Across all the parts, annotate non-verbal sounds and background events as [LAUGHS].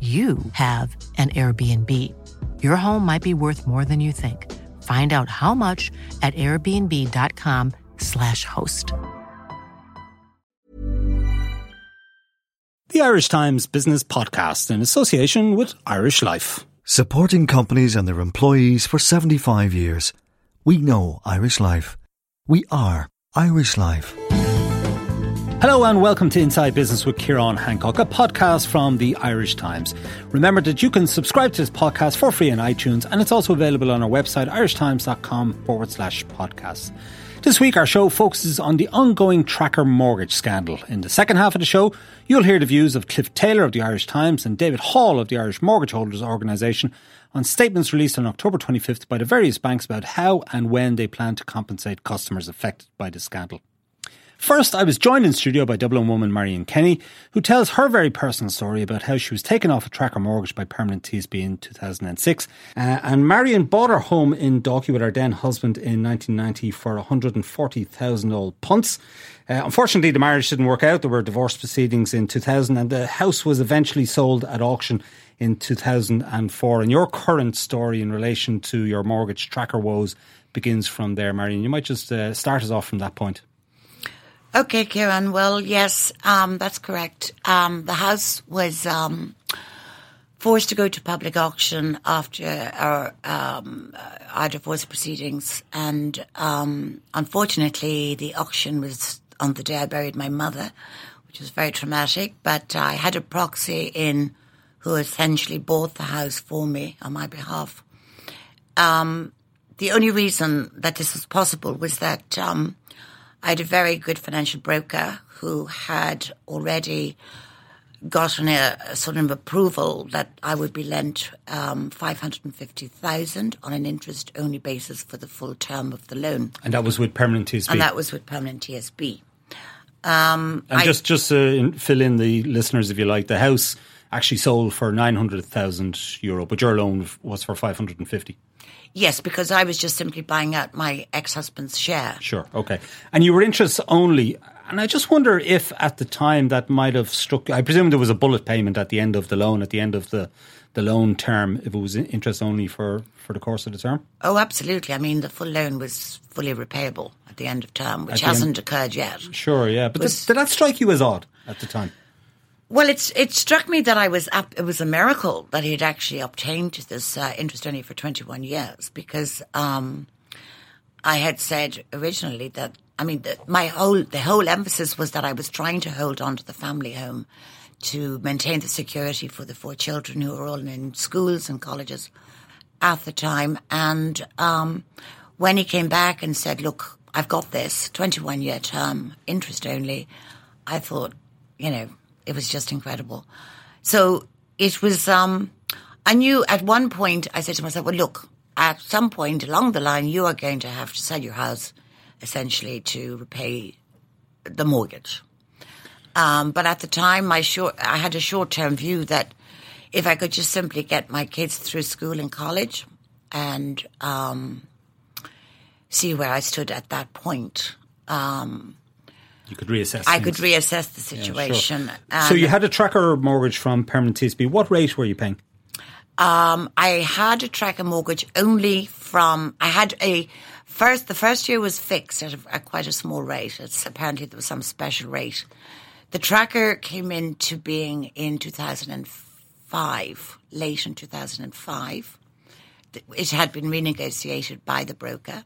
you have an Airbnb. Your home might be worth more than you think. Find out how much at airbnb.com/slash host. The Irish Times Business Podcast in association with Irish Life. Supporting companies and their employees for 75 years. We know Irish Life. We are Irish Life. Hello and welcome to Inside Business with Ciarán Hancock, a podcast from the Irish Times. Remember that you can subscribe to this podcast for free on iTunes and it's also available on our website, irishtimes.com forward slash podcasts. This week, our show focuses on the ongoing tracker mortgage scandal. In the second half of the show, you'll hear the views of Cliff Taylor of the Irish Times and David Hall of the Irish Mortgage Holders Organisation on statements released on October 25th by the various banks about how and when they plan to compensate customers affected by the scandal. First, I was joined in studio by Dublin woman Marion Kenny, who tells her very personal story about how she was taken off a tracker mortgage by Permanent TSB in 2006. Uh, and Marion bought her home in Dalkey with her then husband in 1990 for 140,000 old punts. Uh, unfortunately, the marriage didn't work out. There were divorce proceedings in 2000, and the house was eventually sold at auction in 2004. And your current story in relation to your mortgage tracker woes begins from there, Marion. You might just uh, start us off from that point. Okay, Ciarán. Well, yes, um, that's correct. Um, the house was um, forced to go to public auction after our, um, our divorce proceedings, and um, unfortunately, the auction was on the day I buried my mother, which was very traumatic. But I had a proxy in who essentially bought the house for me on my behalf. Um, the only reason that this was possible was that I had a very good financial broker who had already gotten a, a sort of approval that I would be lent um, five hundred and fifty thousand on an interest only basis for the full term of the loan. And that was with permanent TSB. And that was with permanent TSB. Um, and I, just just to fill in the listeners, if you like, the house actually sold for nine hundred thousand euro, but your loan was for five hundred and fifty. Yes, because I was just simply buying out my ex husband's share. Sure, okay. And you were interest only. And I just wonder if at the time that might have struck. I presume there was a bullet payment at the end of the loan, at the end of the, the loan term, if it was interest only for, for the course of the term? Oh, absolutely. I mean, the full loan was fully repayable at the end of term, which hasn't end, occurred yet. Sure, yeah. But was, did that strike you as odd at the time? Well, it's it struck me that I was up, it was a miracle that he had actually obtained this uh, interest only for 21 years because um, I had said originally that I mean the, my whole the whole emphasis was that I was trying to hold on to the family home to maintain the security for the four children who were all in schools and colleges at the time. And um, when he came back and said, "Look, I've got this 21 year term interest only," I thought, you know it was just incredible. So it was, um, I knew at one point, I said to myself, well, look, at some point along the line, you are going to have to sell your house essentially to repay the mortgage. Um, but at the time, my short, I had a short term view that if I could just simply get my kids through school and college and um, see where I stood at that point, um, you could reassess. I could reassess the situation. Yeah, sure. So you had a tracker mortgage from Permanent TSB. What rate were you paying? Um, I had a tracker mortgage only from. I had a first. The first year was fixed at, a, at quite a small rate. It's apparently there was some special rate. The tracker came into being in 2005, late in 2005. it had been renegotiated by the broker,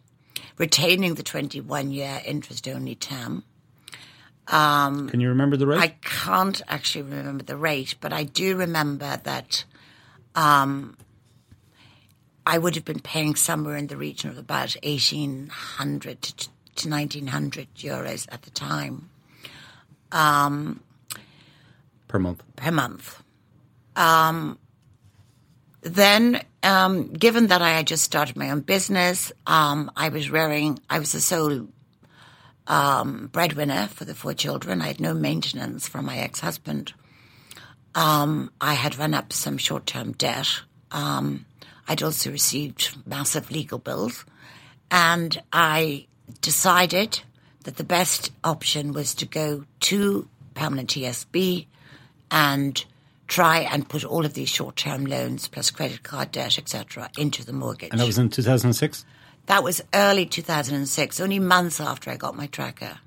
retaining the 21 year interest only term. Can you remember the rate? I can't actually remember the rate, but I do remember that um, I would have been paying somewhere in the region of about 1800 to, to 1900 euros at the time per month. per month. Um, then, um, given that I had just started my own business, um, I was rearing, I was the sole um, breadwinner for the four children. I had no maintenance from my ex husband. Um, I had run up some short term debt. Um, I'd also received massive legal bills. And I decided that the best option was to go to permanent TSB and try and put all of these short-term loans plus credit card debt, etc., into the mortgage. And that was in 2006? That was early 2006, only months after I got my tracker.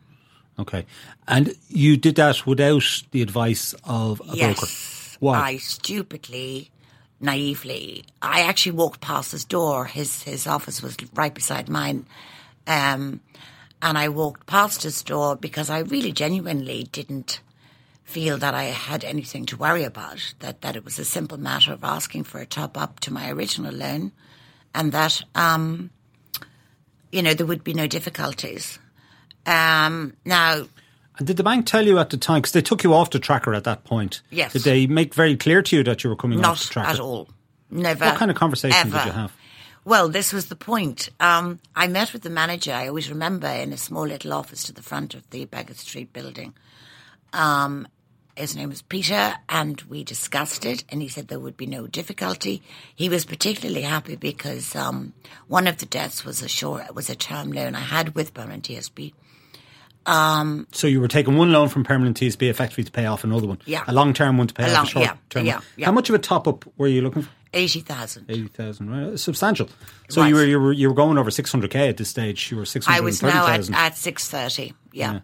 Okay. And you did that without the advice of a broker? Yes, Why? I stupidly, naively, I actually walked past his door. His his office was right beside mine, um, and I walked past his door because I really genuinely didn't feel that I had anything to worry about. That that it was a simple matter of asking for a top up to my original loan, and that um, you know there would be no difficulties. Um, now And did the bank tell you at the time, because they took you off the tracker at that point? Yes. Did they make very clear to you that you were coming off the tracker? Not at all. Never. What kind of conversation ever. did you have? Well, this was the point. Um, I met with the manager. I always remember in a small little office to the front of the Baggot Street building. Um, his name was Peter, and we discussed it. And he said there would be no difficulty. He was particularly happy because um, one of the debts was a short was a term loan I had with Permanent TSB. So you were taking one loan from Permanent TSB effectively to pay off another one? Yeah. A long term one to pay A off long- a short yeah, term yeah, yeah. How much of a top up were you looking for? Eighty thousand. 80,000, right? Substantial. So Right. you were you were you were going over 600k at this stage. You were I was now at, 630,000. at six thirty. yeah.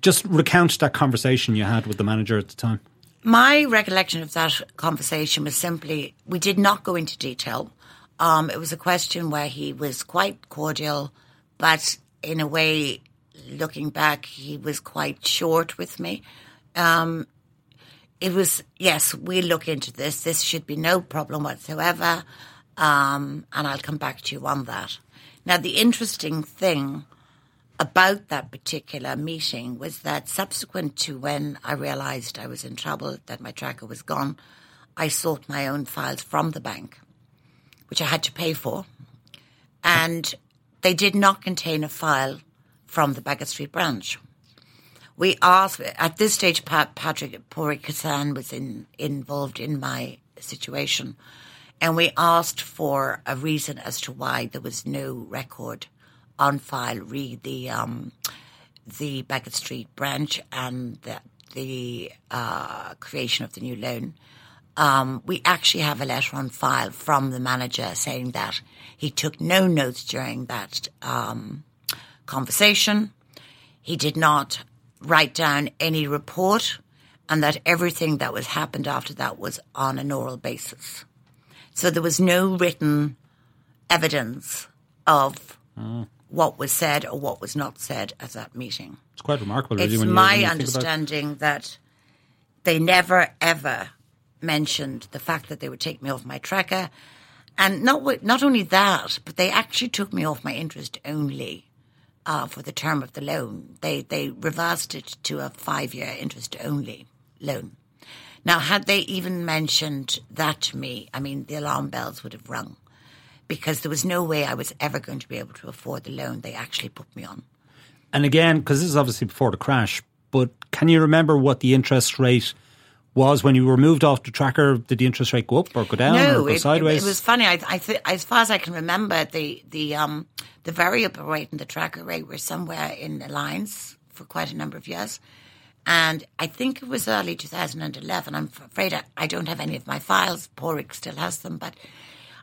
Just recount that conversation you had with the manager at the time. My recollection of that conversation was simply we did not go into detail. Um, it was a question where he was quite cordial, but in a way, looking back, he was quite short with me. Um, it was yes, we'll look into this. This should be no problem whatsoever, um, and I'll come back to you on that. Now, the interesting thing about that particular meeting was that subsequent to when I realized I was in trouble, that my tracker was gone, I sought my own files from the bank, which I had to pay for. And they did not contain a file from the Baggot Street branch. We asked, at this stage, Pat, Patrick Pádraig Kissane was in, involved in my situation. And we asked for a reason as to why there was no record on file, read the um, the Baggot Street branch and the, the uh, creation of the new loan. Um, we actually have a letter on file from the manager saying that he took no notes during that um, conversation. He did not write down any report, and that everything that was happened after that was on an oral basis. So there was no written evidence of what was said or what was not said at that meeting. It's quite remarkable, really. It's my think about understanding that they never ever mentioned the fact that they would take me off my tracker, and not not only that, but they actually took me off my interest only uh, for the term of the loan. They they reversed it to a five year interest only loan. Now, had they even mentioned that to me, I mean, the alarm bells would have rung because there was no way I was ever going to be able to afford the loan they actually put me on. And again, because this is obviously before the crash, but can you remember what the interest rate was when you were moved off the tracker? Did the interest rate go up or go down or go it, it, sideways? it was funny. I, I th- as far as I can remember, the the um the variable rate and the tracker rate were somewhere in the lines for quite a number of years. And I think it was early 2011. I'm afraid I, I don't have any of my files. Pádraig still has them, but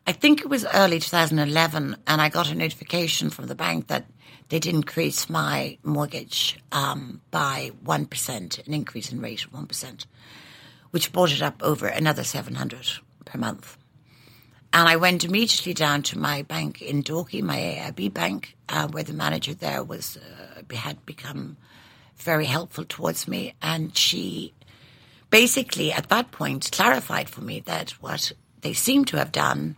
I think it was early 2011, and I got a notification from the bank that they'd increase my mortgage um, by 1%, an increase in rate of 1%, which brought it up over another 700 per month. And I went immediately down to my bank in Dalkey, my AIB bank, uh, where the manager there was uh, had become very helpful towards me, and she basically at that point clarified for me that what they seemed to have done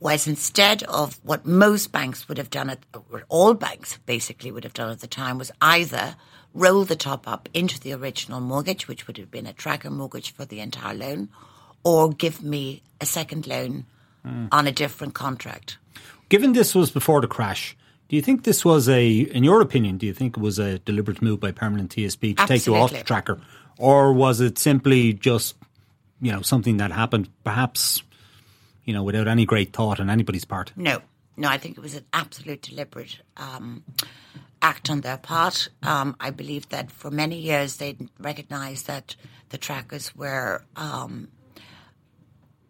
was instead of what most banks would have done at or all banks basically would have done at the time was either roll the top up into the original mortgage, which would have been a tracker mortgage for the entire loan, or give me a second loan mm. on a different contract. Given this was before the crash, do you think this was a, in your opinion, do you think it was a deliberate move by Permanent TSB to Absolutely. take you off the tracker? Or was it simply just, you know, something that happened perhaps, you know, without any great thought on anybody's part? No, no, I think it was an absolute deliberate um, act on their part. Um, I believe that for many years they recognised that the trackers were um,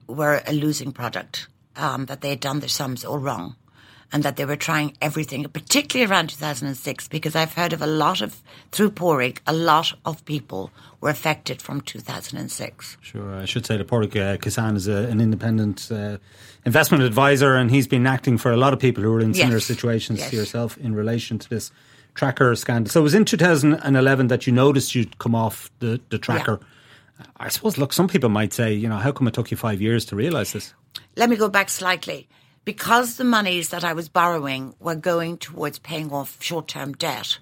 were a losing product, um, that they had done their sums all wrong, and that they were trying everything, particularly around 2006, because I've heard of a lot of, through Pádraig, a lot of people were affected from 2006. Sure. I should say that Pádraig uh, Kissane is a, an independent uh, investment advisor, and he's been acting for a lot of people who are in similar situations yes. to yourself in relation to this tracker scandal. So it was in 2011 that you noticed you'd come off the, the tracker. Yeah. I suppose, look, some people might say, you know, how come it took you five years to realise this? Let me go back slightly because the monies that I was borrowing were going towards paying off short term debt,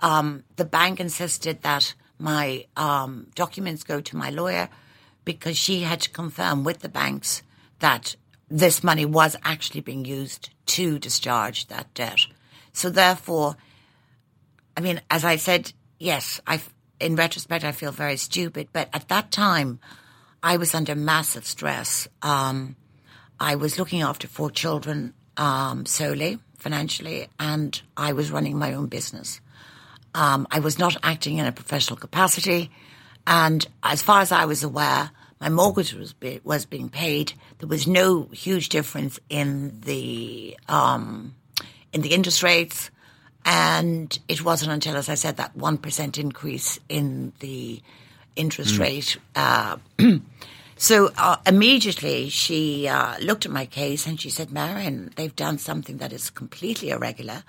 um, the bank insisted that my um, documents go to my lawyer because she had to confirm with the banks that this money was actually being used to discharge that debt. So therefore, I mean, as I said, yes, I in retrospect I feel very stupid, but at that time I was under massive stress. Um, I was looking after four children um, solely, financially, and I was running my own business. Um, I was not acting in a professional capacity, and as far as I was aware, my mortgage was be, was being paid. There was no huge difference in the um, in the interest rates, and it wasn't until, as I said, that one percent increase in the interest mm. rate. Uh, [CLEARS THROAT] So uh, immediately she uh, looked at my case and she said, Marion, they've done something that is completely irregular.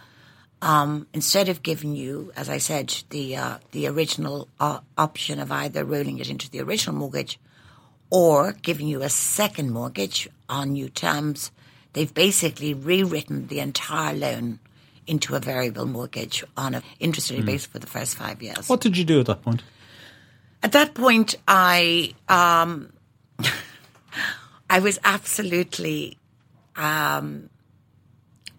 Um, instead of giving you, as I said, the uh, the original uh, option of either rolling it into the original mortgage or giving you a second mortgage on new terms, they've basically rewritten the entire loan into a variable mortgage on an interest-only mm. basis for the first five years. What did you do at that point? At that point, I um, [LAUGHS] I was absolutely um,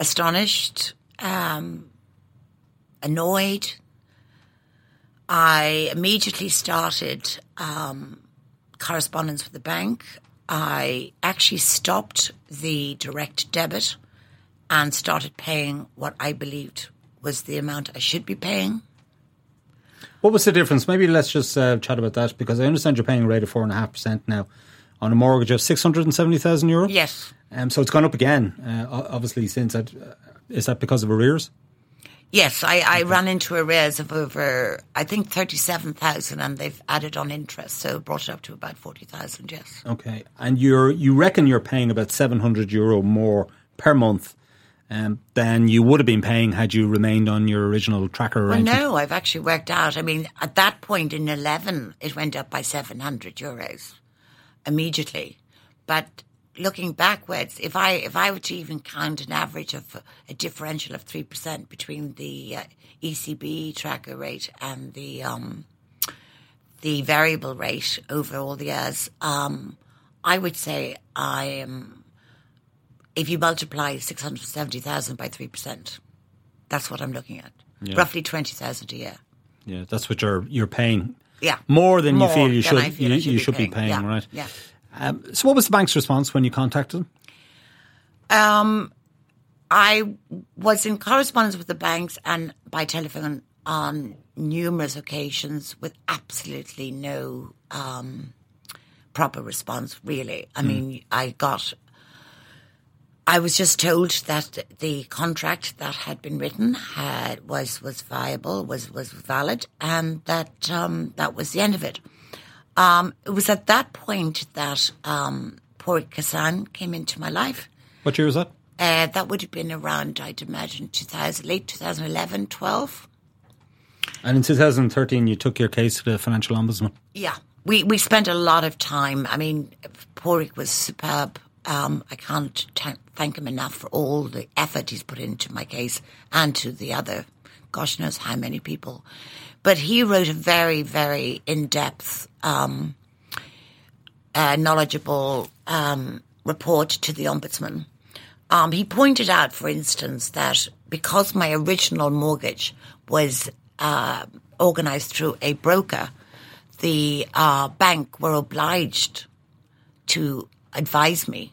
astonished, um, annoyed. I immediately started um, correspondence with the bank. I actually stopped the direct debit and started paying what I believed was the amount I should be paying. What was the difference? Maybe let's just uh, chat about that because I understand you're paying a rate of four and a half percent now on a mortgage of 670,000 euro. Yes. Um, so it's gone up again, uh, obviously, since that. Uh, is that because of arrears? Yes, I, I ran into arrears of over, I think, 37,000 and they've added on interest, so brought it up to about 40,000, yes. Okay. And you're, you reckon you're paying about 700 euro more per month um, than you would have been paying had you remained on your original tracker arrangement? Well, no, I've actually worked out. I mean, at that point in 11, it went up by 700 euros immediately. But looking backwards, if I if I were to even count an average of a differential of three percent between the uh, ECB tracker rate and the um, the variable rate over all the years, um, I would say I am. If you multiply six hundred seventy thousand by three percent, that's what I'm looking at. Yeah. Roughly twenty thousand a year. Yeah, that's what you're you're paying yeah. More than More you feel you should, feel you, you, should, be paying, paying yeah. right? Yeah. Um, so, what was the bank's response when you contacted them? Um, I was in correspondence with the banks and by telephone on numerous occasions with absolutely no um, proper response. Really, I mm. mean, I got I was just told that the contract that had been written had was was viable, was was valid, and that um, that was the end of it. Um, it was at that point that um, Kissane came into my life. What year was that? Uh, that would have been around, I'd imagine, 2000, late 2011, 12. And in 2013, you took your case to the Financial Ombudsman. Yeah, we we spent a lot of time. I mean, Pádraig was superb. Um, I can't t- thank him enough for all the effort he's put into my case and to the other, gosh knows how many people. But he wrote a very, very in-depth, um, uh, knowledgeable um, report to the ombudsman. Um, he pointed out, for instance, that because my original mortgage was uh, organised through a broker, the uh, bank were obliged to advise me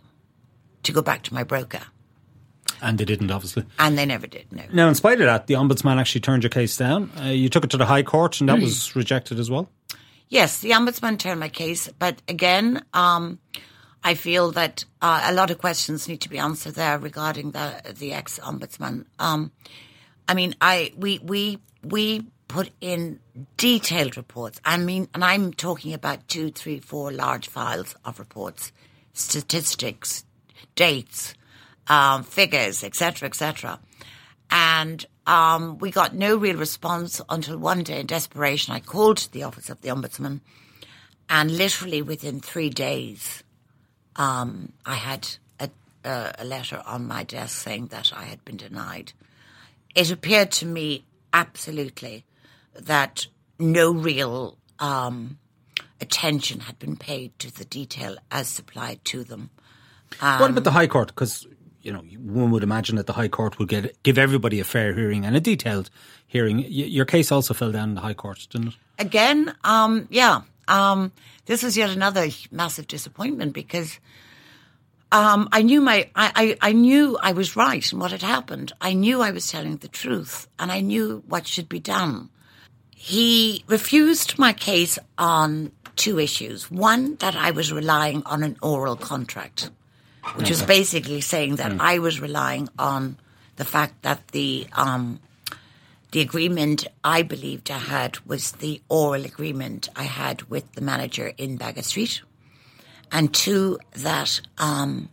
to go back to my broker. And they didn't, obviously. And they never did, no. Now, in spite of that, the Ombudsman actually turned your case down. Uh, you took it to the High Court, and that was rejected as well. Yes, the Ombudsman turned my case. But again, um, I feel that uh, a lot of questions need to be answered there regarding the the ex ombudsman. Um, I mean, I we we we put in detailed reports. I mean, and I'm talking about two, three, four large files of reports, statistics, dates, um, figures, etc., etc. And um, we got no real response until one day, in desperation, I called the office of the ombudsman, and literally within three days, um, I had a, a, letter on my desk saying that I had been denied. It appeared to me absolutely that no real um, attention had been paid to the detail as supplied to them. what about the High Court? Because you know, one would imagine that the High Court would get give everybody a fair hearing and a detailed hearing. Your case also fell down in the High Court, didn't it? Again, um, yeah, um, this was yet another massive disappointment because um, I knew my I, I, I knew I was right in what had happened. I knew I was telling the truth, and I knew what should be done. He refused my case on two issues. One, that I was relying on an oral contract, which was basically saying that I was relying on the fact that the um, the agreement I believed I had was the oral agreement I had with the manager in Baggot Street, and two that um,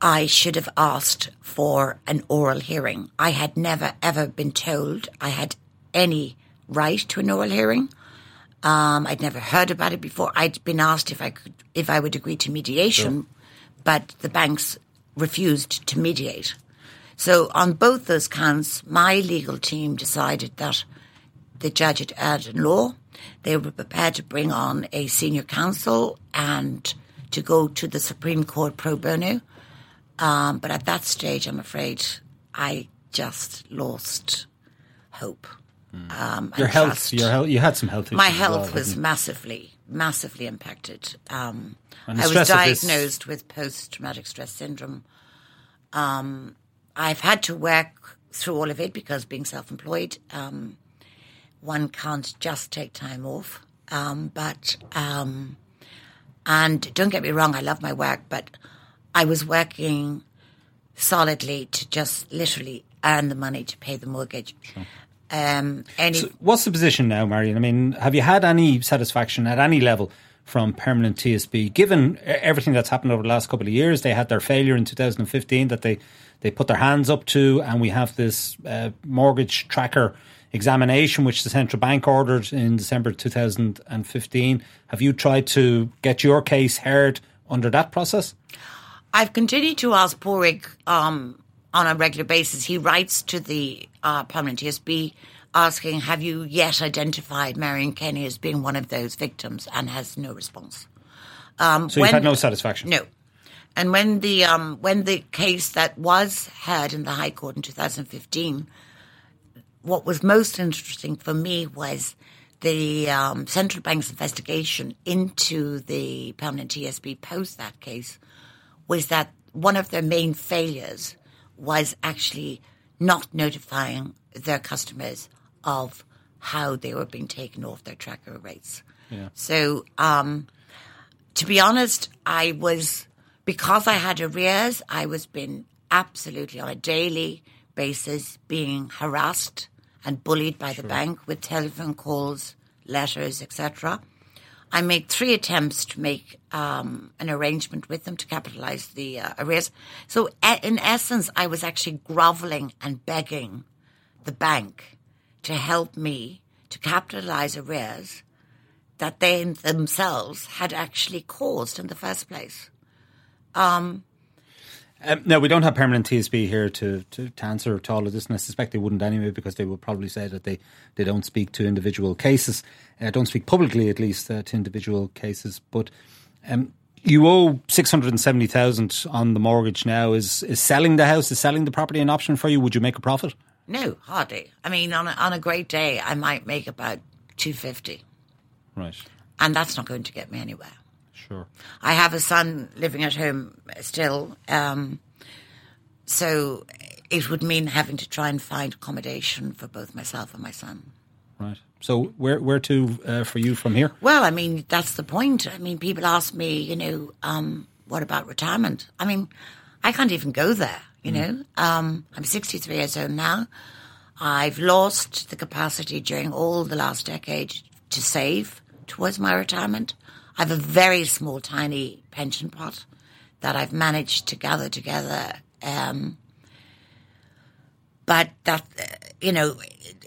I should have asked for an oral hearing. I had never ever been told I had any right to an oral hearing. Um, I'd never heard about it before. I'd been asked if I could, if I would agree to mediation, but the banks refused to mediate. So on both those counts, my legal team decided that the judge had erred in law. They were prepared to bring on a senior counsel and to go to the Supreme Court pro bono. Um, but at that stage, I'm afraid I just lost hope. Um, Your health, trust. your health, you had some health issues. My health well, was massively, massively impacted. Um, I was stress of this- diagnosed with post-traumatic stress syndrome. Um, I've had to work through all of it because being self-employed, um, one can't just take time off. Um, but um, and don't get me wrong, I love my work, but I was working solidly to just literally earn the money to pay the mortgage. Um, any What's the position now, Marion? I mean, have you had any satisfaction at any level from permanent TSB? Given everything that's happened over the last couple of years, they had their failure in 2015 that they, they put their hands up to, and we have this uh, mortgage tracker examination, which the central bank ordered in December 2015. Have you tried to get your case heard under that process? I've continued to ask Pádraig um, on a regular basis. He writes to the uh, permanent TSB asking, "Have you yet identified Marion Kenny as being one of those victims?" and has no response. Um, So you've had no satisfaction? No. And when the um, when the case that was heard in the High Court in 2015, what was most interesting for me was the um, central bank's investigation into the permanent TSB post that case was that one of their main failures was actually not notifying their customers of how they were being taken off their tracker rates. So, um, to be honest, I was because I had arrears. I was being absolutely on a daily basis being harassed and bullied by the bank with telephone calls, letters, etc. I made three attempts to make um, an arrangement with them to capitalise the uh, arrears. So, a- in essence, I was actually grovelling and begging the bank to help me to capitalise arrears that they themselves had actually caused in the first place. Um, no, we don't have permanent TSB here to, to, to, answer to all of this, and I suspect they wouldn't anyway because they would probably say that they, they don't speak to individual cases, uh, don't speak publicly at least uh, to individual cases. But um, you owe six hundred and seventy thousand on the mortgage now. Is is selling the house, is selling the property an option for you? Would you make a profit? No, hardly. I mean, on a, on a great day, I might make about two fifty. Right. And that's not going to get me anywhere. Sure. I have a son living at home still. Um, so it would mean having to try and find accommodation for both myself and my son. Right. So where where to uh, for you from here? Well, I mean that's the point. I mean, people ask me, you know, um, what about retirement? I mean, I can't even go there. You mm. know, um, I'm 63 years old now. I've lost the capacity during all the last decade to save towards my retirement. I have a very small, tiny pension pot that I've managed to gather together. Um, but that, uh, you know,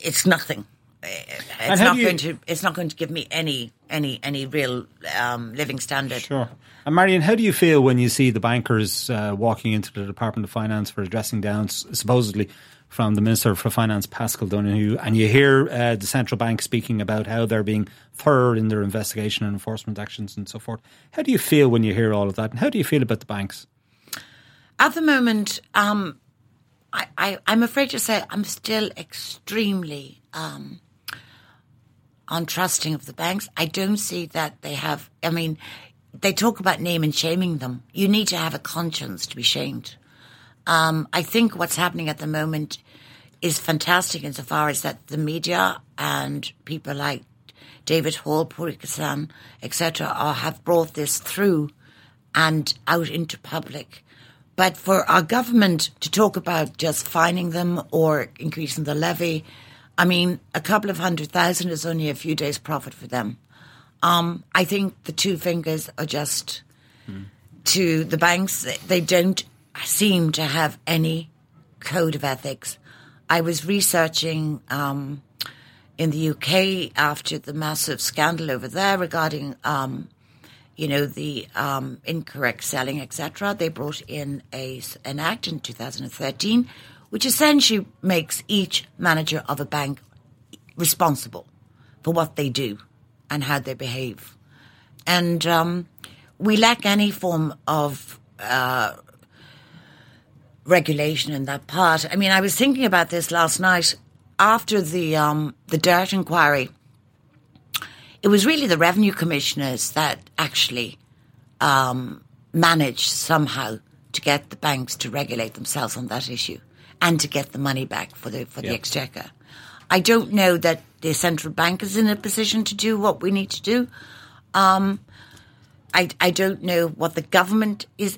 it's nothing. It's not you, going to. It's not going to give me any any any real um, living standard. Sure. And Marion, how do you feel when you see the bankers uh, walking into the Department of Finance for a dressing down, supposedly from the Minister for Finance, Paschal Donohoe, and you hear uh, the central bank speaking about how they're being thorough in their investigation and enforcement actions and so forth. How do you feel when you hear all of that, and how do you feel about the banks? At the moment, um, I, I, am afraid to say I'm still extremely um, untrusting of the banks. I don't see that they have. I mean, they talk about name and shaming them. You need to have a conscience to be shamed. Um, I think what's happening at the moment is fantastic insofar as that the media and people like David Hall, Pádraig Kissane, etc., have brought this through and out into public. But for our government to talk about just fining them or increasing the levy, I mean, a couple of hundred thousand is only a few days' profit for them. Um, I think the two fingers are just mm. to the banks. They don't seem to have any code of ethics. I was researching um, in the UK after the massive scandal over there regarding, um, you know, the um, incorrect selling, etc. They brought in a an act in 2013, which essentially makes each manager of a bank responsible for what they do and how they behave, and um, we lack any form of uh, regulation in that part. I mean, I was thinking about this last night after the um, the dirt inquiry. It was really the revenue commissioners that actually um, managed somehow to get the banks to regulate themselves on that issue and to get the money back for the for the exchequer. I don't know that the central bank is in a position to do what we need to do. Um, I, I don't know what the government is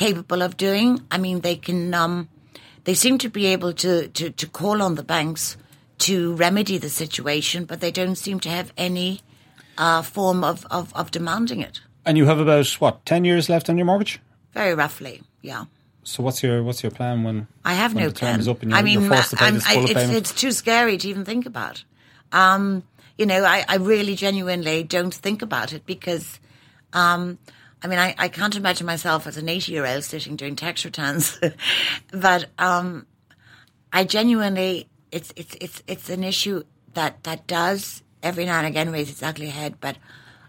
capable of doing. I mean, they can, um, they seem to be able to, to, to call on the banks to remedy the situation, but they don't seem to have any uh, form of, of, of demanding it. And you have about what ten years left on your mortgage? Very roughly, yeah. So what's your what's your plan when I have when no the plan? Term is up and you're, I mean, you're to pay this full it's, it's too scary to even think about. Um, you know, I, I really genuinely don't think about it because um, I mean, I, I can't imagine myself as an 80 year old sitting doing tax returns, [LAUGHS] but um, I genuinely, it's, it's, it's, it's an issue that, that does every now and again raise its ugly head. But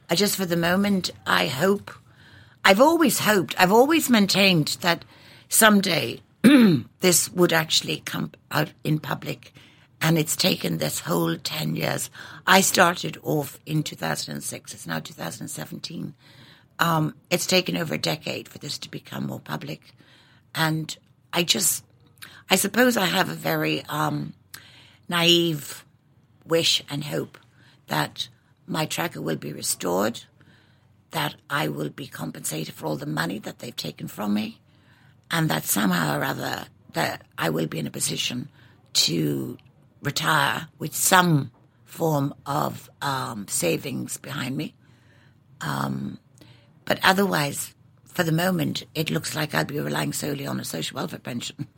I just, for the moment, I hope, I've always hoped, I've always maintained that someday [CLEARS THROAT] this would actually come out in public. And it's taken this whole 10 years. I started off in 2006. It's now 2017 um, it's taken over a decade for this to become more public. And I just, I suppose I have a very um, naive wish and hope that my tracker will be restored, that I will be compensated for all the money that they've taken from me, and that somehow or other that I will be in a position to retire with some form of um, savings behind me Um, but otherwise, for the moment, it looks like I'll be relying solely on a social welfare pension. [LAUGHS]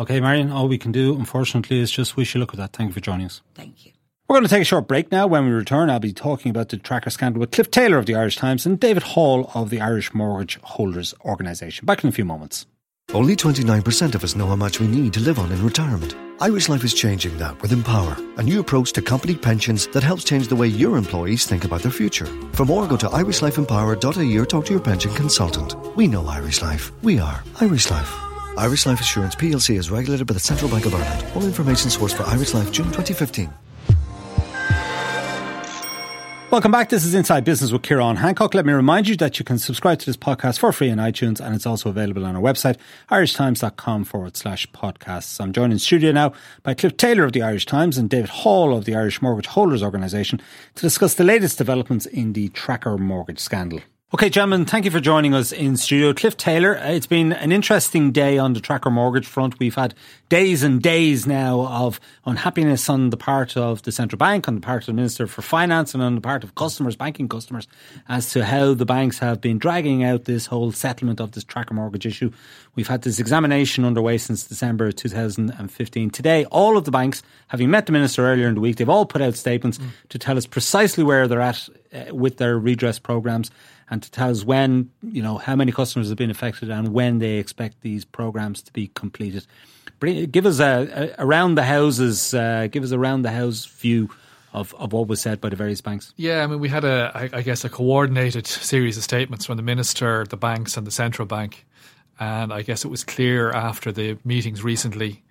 Okay, Marion, all we can do, unfortunately, is just wish you luck with that. Thank you for joining us. Thank you. We're going to take a short break now. When we return, I'll be talking about the tracker scandal with Cliff Taylor of the Irish Times and David Hall of the Irish Mortgage Holders Organisation. Back in a few moments. Only 29% of us know how much we need to live on in retirement. Irish Life is changing that with Empower, a new approach to company pensions that helps change the way your employees think about their future. For more, go to irishlifeempower.ie or talk to your pension consultant. We know Irish Life. We are Irish Life. Irish Life Assurance PLC is regulated by the Central Bank of Ireland. All information sourced for Irish Life June 2015. Welcome back. This is Inside Business with Ciarán Hancock. Let me remind you that you can subscribe to this podcast for free on iTunes and it's also available on our website, irishtimes.com forward slash podcasts. I'm joined in studio now by Cliff Taylor of the Irish Times and David Hall of the Irish Mortgage Holders Organisation to discuss the latest developments in the tracker mortgage scandal. Okay, gentlemen, thank you for joining us in studio. Cliff Taylor, uh, it's been an interesting day on the tracker mortgage front. We've had days and days now of unhappiness on the part of the central bank, on the part of the Minister for Finance, and on the part of customers, banking customers, as to how the banks have been dragging out this whole settlement of this tracker mortgage issue. We've had this examination underway since December 2015. Today, all of the banks, having met the Minister earlier in the week, they've all put out statements mm. to tell us precisely where they're at uh, with their redress programs and to tell us when, you know, how many customers have been affected and when they expect these programs to be completed. Give us a, a around the houses, uh, give us a around the house view of, of what was said by the various banks. Yeah, I mean, we had a, I, I guess, a coordinated series of statements from the minister, the banks, and the central bank. And I guess it was clear after the meetings recently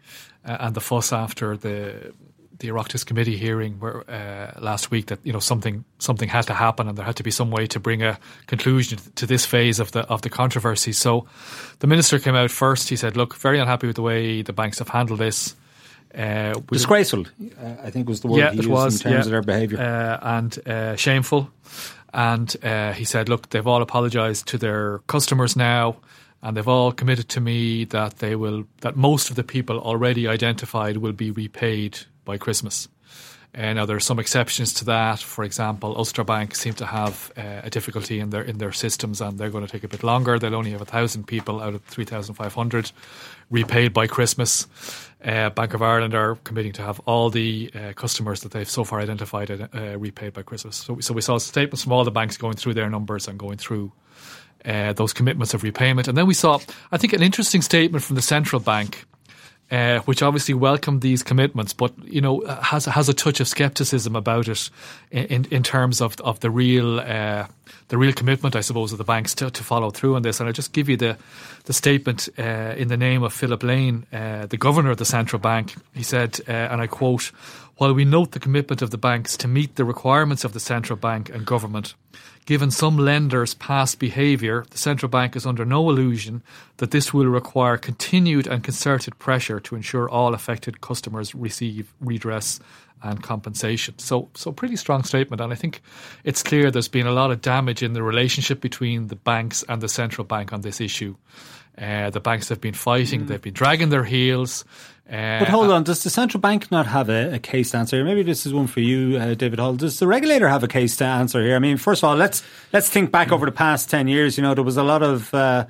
uh, and the fuss after the the Oireachtas committee hearing where, uh, last week that you know something something had to happen and there had to be some way to bring a conclusion to this phase of the of the controversy. So the minister came out first. He said, "Look, very unhappy with the way the banks have handled this." Uh, Disgraceful, I think was the word yeah, he used was, in terms yeah, of their behaviour, uh, and uh, shameful. And uh, he said, "Look, they've all apologised to their customers now." and they've all committed to me that they will that most of the people already identified will be repaid by Christmas. Uh, now there are some exceptions to that. For example, Ulster Bank seem to have uh, a difficulty in their in their systems, and they're going to take a bit longer. They'll only have thousand people out of three thousand five hundred repaid by Christmas. Uh, Bank of Ireland are committing to have all the uh, customers that they've so far identified uh, repaid by Christmas. So, so we saw statements from all the banks going through their numbers and going through uh, those commitments of repayment. And then we saw, I think, an interesting statement from the central bank uh, which obviously welcomed these commitments, but you know has has a touch of scepticism about it in in terms of of the real uh, the real commitment, I suppose, of the banks to, to follow through on this. And I'll just give you the the statement uh, in the name of Philip Lane, uh, the governor of the central bank. He said, uh, and I quote. While we note the commitment of the banks to meet the requirements of the central bank and government, Given some lenders' past behaviour, the central bank is under no illusion that this will require continued and concerted pressure to ensure all affected customers receive redress and compensation. So, so pretty strong statement, and I think it's clear there's been a lot of damage in the relationship between the banks and the central bank on this issue. Uh, the banks have been fighting; mm. they've been dragging their heels. Uh, but hold on, does the central bank not have a, a case to answer? Maybe this is one for you, uh, David Hall. Does the regulator have a case to answer here? I mean, first of all, let's let's think back over the past ten years. You know, there was a lot of uh,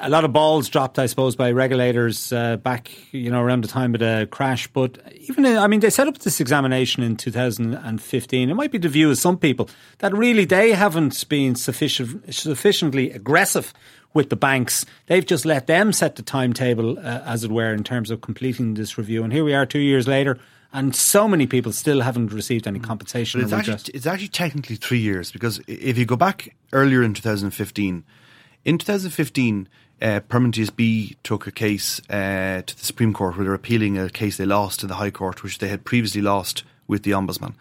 a lot of balls dropped, I suppose, by regulators uh, back, you know, around the time of the crash. But even, I mean, they set up this examination in 2015. It might be the view of some people that really they haven't been sufficient, sufficiently aggressive with the banks. They've just let them set the timetable, uh, as it were, in terms of completing this review. And here we are two years later. And so many people still haven't received any compensation. But it's, actually, it's actually technically three years because if you go back earlier in 2015, in 2015, uh, Permanent TSB took a case uh, to the Supreme Court where they're appealing a case they lost to the High Court, which they had previously lost with the Ombudsman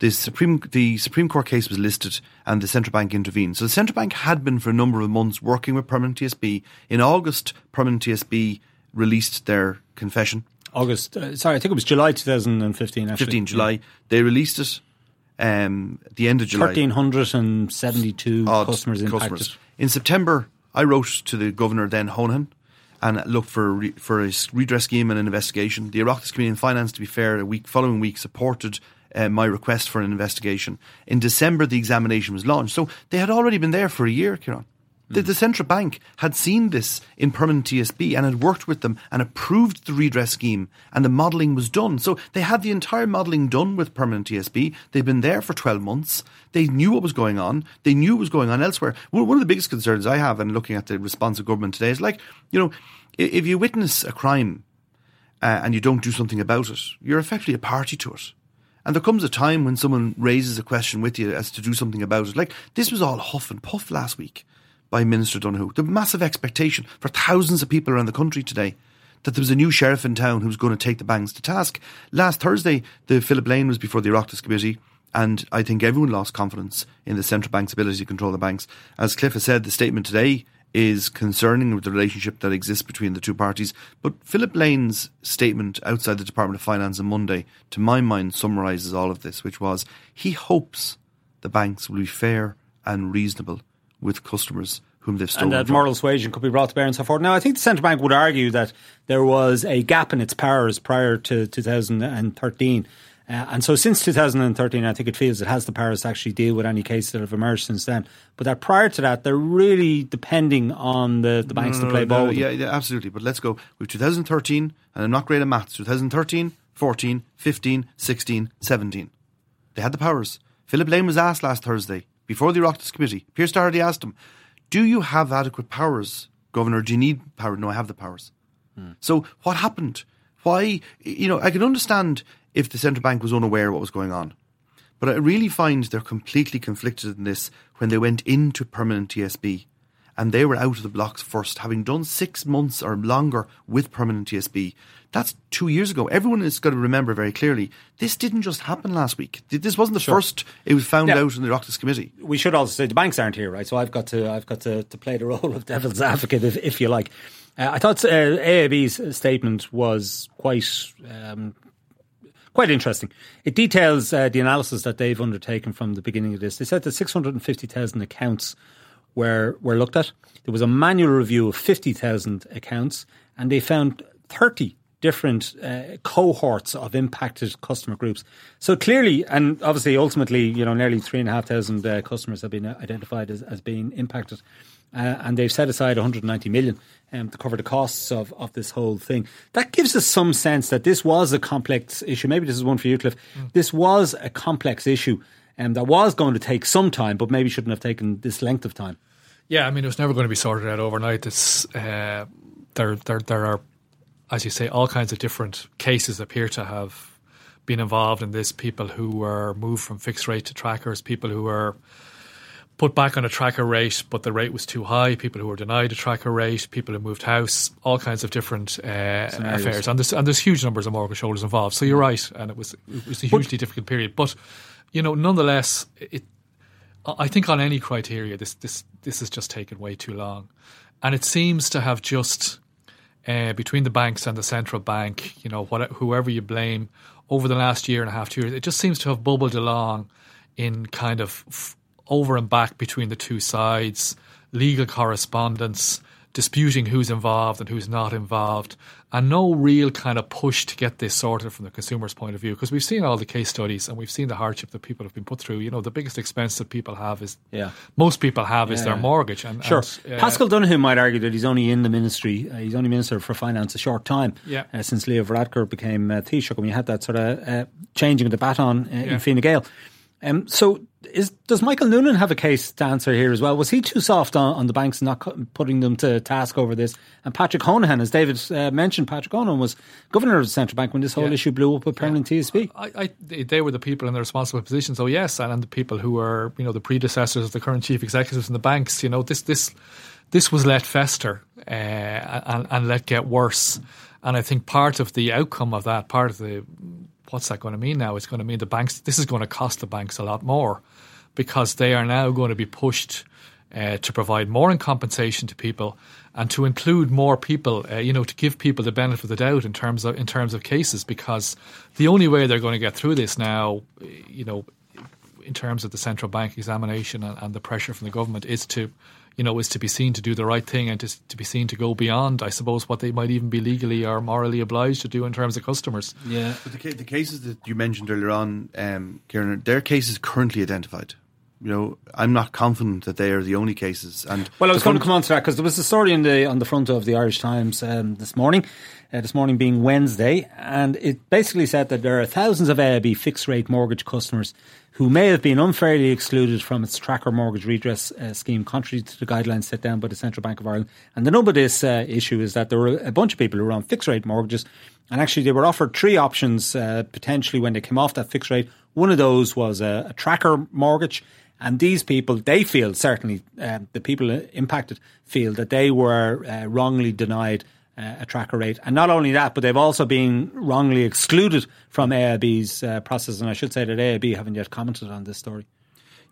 the Supreme the Supreme Court case was listed and the central bank intervened. So the central bank had been for a number of months working with Permanent TSB. In August, Permanent TSB released their confession. August, uh, sorry, I think it was July 2015. Actually. 15 July. Yeah. They released it. Um, the end of July. 1,372 customers impacted. Customers. In September, I wrote to the governor then Honohan and looked for a re, for a redress scheme and an investigation. The Oireachtas Committee on Finance, to be fair, a week following week supported uh, my request for an investigation. In December, the examination was launched. So they had already been there for a year, Ciarán. The, the, central bank had seen this in permanent TSB and had worked with them and approved the redress scheme and the modelling was done. So they had the entire modelling done with permanent TSB. They'd been there for 12 months. They knew what was going on. They knew what was going on elsewhere. One of the biggest concerns I have in looking at the response of government today is like, you know, if you witness a crime uh, and you don't do something about it, you're effectively a party to it. And there comes a time when someone raises a question with you as to do something about it. Like this was all huff and puff last week by Minister Donohoe. The massive expectation for thousands of people around the country today that there was a new sheriff in town who was going to take the banks to task. Last Thursday, the Philip Lane was before the Oireachtas Committee, and I think everyone lost confidence in the central bank's ability to control the banks. As Cliff has said, the statement today is concerning with the relationship that exists between the two parties. But Philip Lane's statement outside the Department of Finance on Monday, to my mind, summarises all of this, which was he hopes the banks will be fair and reasonable with customers whom they've stolen. And that from. moral suasion could be brought to bear and so forth. Now, I think the central bank would argue that there was a gap in its powers prior to 2013. Uh, and so since 2013, I think it feels it has the powers to actually deal with any cases that have emerged since then. But that prior to that, they're really depending on the, the banks no, to play no, ball. No, yeah, yeah, absolutely. But let's go. With 2013, and I'm not great at maths, 2013, 14, 15, 16, 17. They had the powers. Philip Lane was asked last Thursday before the Oireachtas Committee, Pearse Doherty asked him, Do you have adequate powers, Governor? Do you need power? No, I have the powers. Hmm. So what happened? Why? You know, I can understand if the central bank was unaware of what was going on. But I really find they're completely conflicted in this when they went into permanent TSB and they were out of the blocks first, having done six months or longer with permanent TSB. That's two years ago. Everyone has got to remember very clearly this didn't just happen last week. This wasn't the sure. first it was found out in the Oireachtas committee. We should also say the banks aren't here, right? So I've got to I've got to, to play the role of devil's advocate, if, if you like. Uh, I thought uh, AIB's statement was quite um, quite interesting. It details uh, the analysis that they've undertaken from the beginning of this. They said that 650,000 accounts were were looked at. There was a manual review of 50,000 accounts, and they found 30 different uh, cohorts of impacted customer groups. So clearly, and obviously, ultimately, you know, nearly three and a half thousand uh, customers have been identified as, as being impacted, uh, and they've set aside 190 million um, to cover the costs of, of this whole thing. That gives us some sense that this was a complex issue. Maybe this is one for you, Cliff. Mm. This was a complex issue um, that was going to take some time, but maybe shouldn't have taken this length of time. Yeah, I mean, it was never going to be sorted out overnight. It's uh, there, there, there are as you say, all kinds of different cases appear to have been involved in this. People who were moved from fixed rate to trackers, people who were put back on a tracker rate, but the rate was too high, people who were denied a tracker rate, people who moved house, all kinds of different uh, affairs. And there's, and there's huge numbers of mortgage holders involved. So you're right, and it was, it was a hugely but, difficult period. But, you know, nonetheless, it, I think on any criteria, this, this, this has just taken way too long. And it seems to have just uh, between the banks and the central bank, you know, what, whoever you blame, over the last year and a half, two years, it just seems to have bubbled along in kind of over and back between the two sides, legal correspondence, disputing who's involved and who's not involved, and no real kind of push to get this sorted from the consumer's point of view. Because we've seen all the case studies and we've seen the hardship that people have been put through. You know, the biggest expense that people have is, yeah. most people have yeah, is their mortgage. And, sure. And, uh, Paschal Donohoe might argue that he's only in the ministry, uh, he's only Minister for Finance a short time yeah. uh, since Leo Varadkar became uh, Taoiseach, and we had that sort of uh, changing of the baton uh, in Fine Gael. Um, so, is, does Michael Noonan have a case to answer here as well? Was he too soft on, on the banks, and not putting them to task over this? And Patrick Honohan, as David uh, mentioned, Patrick Honohan was governor of the central bank when this whole yeah. issue blew up with permanent yeah. TSB. I, I, they were the people in the responsible positions. So yes, and, and the people who were you know the predecessors of the current chief executives in the banks. You know this this this was let fester uh, and, and let get worse. And I think part of the outcome of that, part of the what's that going to mean now? It's going to mean the banks, this is going to cost the banks a lot more because they are now going to be pushed uh, to provide more in compensation to people and to include more people, uh, you know, to give people the benefit of the doubt in terms of in terms of cases, because the only way they're going to get through this now, you know, in terms of the central bank examination and, and the pressure from the government, is to you know, is to be seen to do the right thing and to, to be seen to go beyond, I suppose, what they might even be legally or morally obliged to do in terms of customers. Yeah. But the, the cases that you mentioned earlier on, um, Ciarán, their cases currently identified. You know, I'm not confident that they are the only cases. And Well, I was going to come on to that because there was a story in the on the front of the Irish Times um, this morning. Uh, this morning being Wednesday, and it basically said that there are thousands of AIB fixed rate mortgage customers who may have been unfairly excluded from its tracker mortgage redress uh, scheme, contrary to the guidelines set down by the Central Bank of Ireland. And the number of this uh, issue is that there were a bunch of people who were on fixed rate mortgages, and actually they were offered three options uh, potentially when they came off that fixed rate. One of those was a, a tracker mortgage. And these people, they feel certainly um, the people impacted feel that they were uh, wrongly denied uh, a tracker rate, and not only that, but they've also been wrongly excluded from AIB's uh, process. And I should say that AIB haven't yet commented on this story.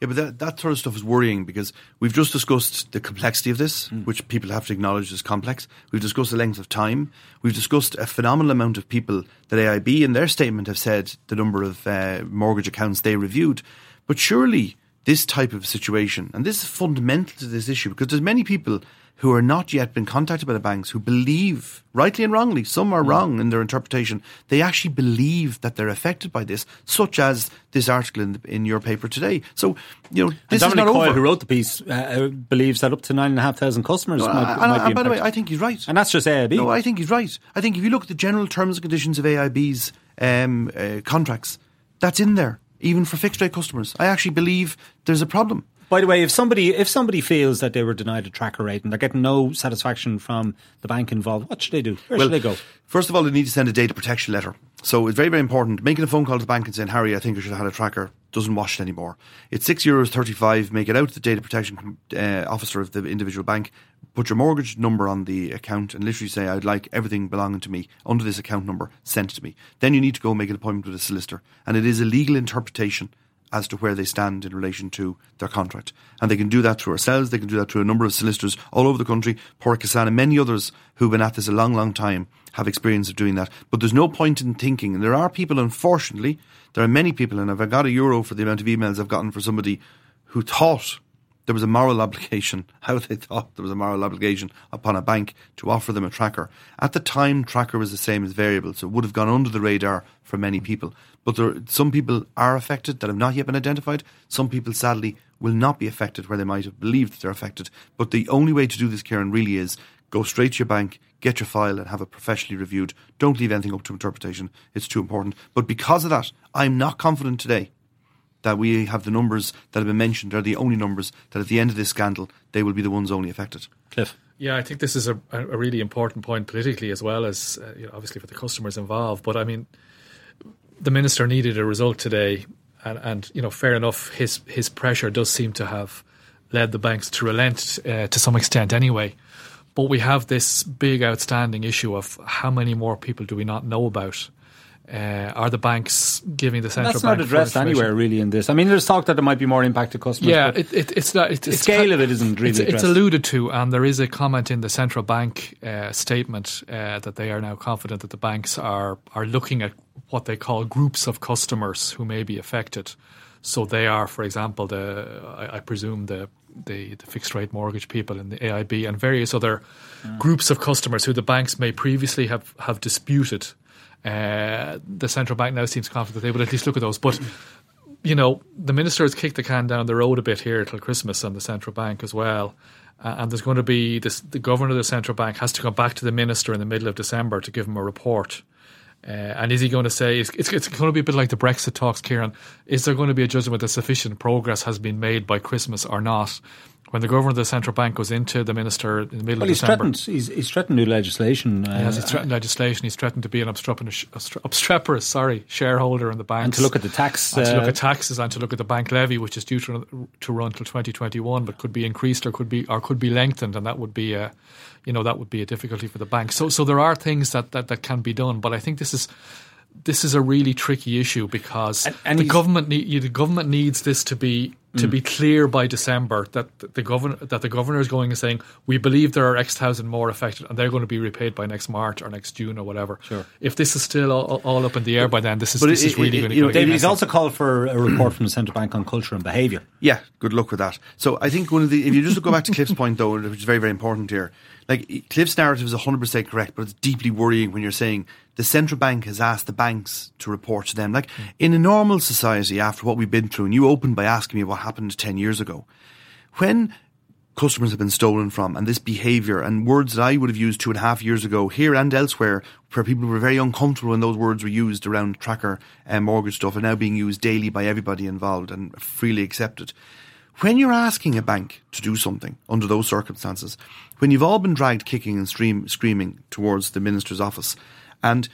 Yeah, but that, that sort of stuff is worrying because we've just discussed the complexity of this, which people have to acknowledge is complex. We've discussed the length of time. We've discussed a phenomenal amount of people that AIB in their statement have said the number of uh, mortgage accounts they reviewed. But surely this type of situation, and this is fundamental to this issue because there's many people who are not yet been contacted by the banks who believe, rightly and wrongly, some are wrong in their interpretation, they actually believe that they're affected by this, such as this article in, in your paper today. So, you know, this is Dominic not Coyle, over. who wrote the piece, uh, believes that up to nine and a half thousand customers No, might, and- might be and by the way. I think he's right. and that's just AIB. No, I think he's right. I think if you look at the general terms and conditions of AIB's um, uh, contracts, that's in there, even for fixed rate customers. I actually believe there's a problem. By the way, if somebody if somebody feels that they were denied a tracker rate and they're getting no satisfaction from the bank involved, what should they do? Where should they go? First of all, they need to send a data protection letter. So it's very, very important. Making a phone call to the bank and saying, Harry, I think I should have had a tracker doesn't wash it anymore. It's six euros thirty-five. Make it out to the data protection uh, officer of the individual bank. Put your mortgage number on the account and literally say, I'd like everything belonging to me under this account number sent to me. Then you need to go make an appointment with a solicitor, and it is a legal interpretation as to where they stand in relation to their contract. And they can do that through ourselves, they can do that through a number of solicitors all over the country, Porkasan and many others who've been at this a long, long time have experience of doing that. But there's no point in thinking, and there are people, unfortunately, there are many people, and if I got a euro for the amount of emails I've gotten for somebody who thought there was a moral obligation, [LAUGHS] how they thought there was a moral obligation upon a bank to offer them a tracker. At the time, tracker was the same as variable, so it would have gone under the radar for many people. But there, some people are affected that have not yet been identified. Some people, sadly, will not be affected where they might have believed that they're affected. But the only way to do this, Ciarán, really is go straight to your bank, get your file, and have it professionally reviewed. Don't leave anything up to interpretation. It's too important. But because of that, I'm not confident today that we have the numbers that have been mentioned are the only numbers that at the end of this scandal they will be the ones only affected. Cliff. Yeah, I think this is a, a really important point politically as well as uh, you know, obviously for the customers involved. But I mean, the minister needed a result today, and, and you know, fair enough. His his pressure does seem to have led the banks to relent uh, to some extent, anyway. But we have this big outstanding issue of how many more people do we not know about? Uh, are the banks giving the central That's bank not addressed anywhere really in this. I mean, there's talk that there might be more impact to customers. Yeah, it, it, it's not. It, the it's scale of it isn't really It's, it's alluded to, and there is a comment in the central bank uh, statement uh, that they are now confident that the banks are are looking at what they call groups of customers who may be affected. So they are, for example, the I, I presume the, the the fixed rate mortgage people in the AIB and various other groups of customers who the banks may previously have have disputed. Uh, the central bank now seems confident they will at least look at those, but you know, the minister has kicked the can down the road a bit here till Christmas on the central bank as well. Uh, and there's going to be this, the governor of the central bank has to come back to the minister in the middle of December to give him a report. Uh, and is he going to say it's, it's, it's going to be a bit like the Brexit talks, Ciarán? Is there going to be a judgment that sufficient progress has been made by Christmas or not? When the governor of the central bank goes into the minister in the middle well, of he's December, threatened. He's, he's threatened new legislation. Uh, he has he's threatened legislation. He's threatened to be an obstreperous, sorry, shareholder in the bank and to look at the tax. and to look uh, at taxes and to look at the bank levy, which is due to, to run till 2021, but could be increased or could be or could be lengthened, and that would be a, you know, that would be a difficulty for the bank. So, so there are things that, that, that can be done, but I think this is this is a really tricky issue because And- and the government need, the government needs this to be to mm. be clear by December that the governor that the governor is going and saying we believe there are X thousand more affected and they're going to be repaid by next March or next June or whatever. Sure. If this is still all, all up in the air by then, this is But this it- is really it- going to you know, go. David, he's also called for a report from the central bank on culture and behaviour. Yeah, good luck with that. So I think one of the if you just go back to Cliff's point though, which is very very important here, like Cliff's narrative is hundred percent correct, but it's deeply worrying when you're saying the central bank has asked the banks to report to them. Like mm. in a normal society, after what we've been through, and you opened by asking me what happened ten years ago, when customers have been stolen from and this behaviour and words that I would have used two and a half years ago here and elsewhere where people were very uncomfortable when those words were used around tracker and mortgage stuff are now being used daily by everybody involved and freely accepted. When you're asking a bank to do something under those circumstances, when you've all been dragged kicking and stream, screaming towards the minister's office, and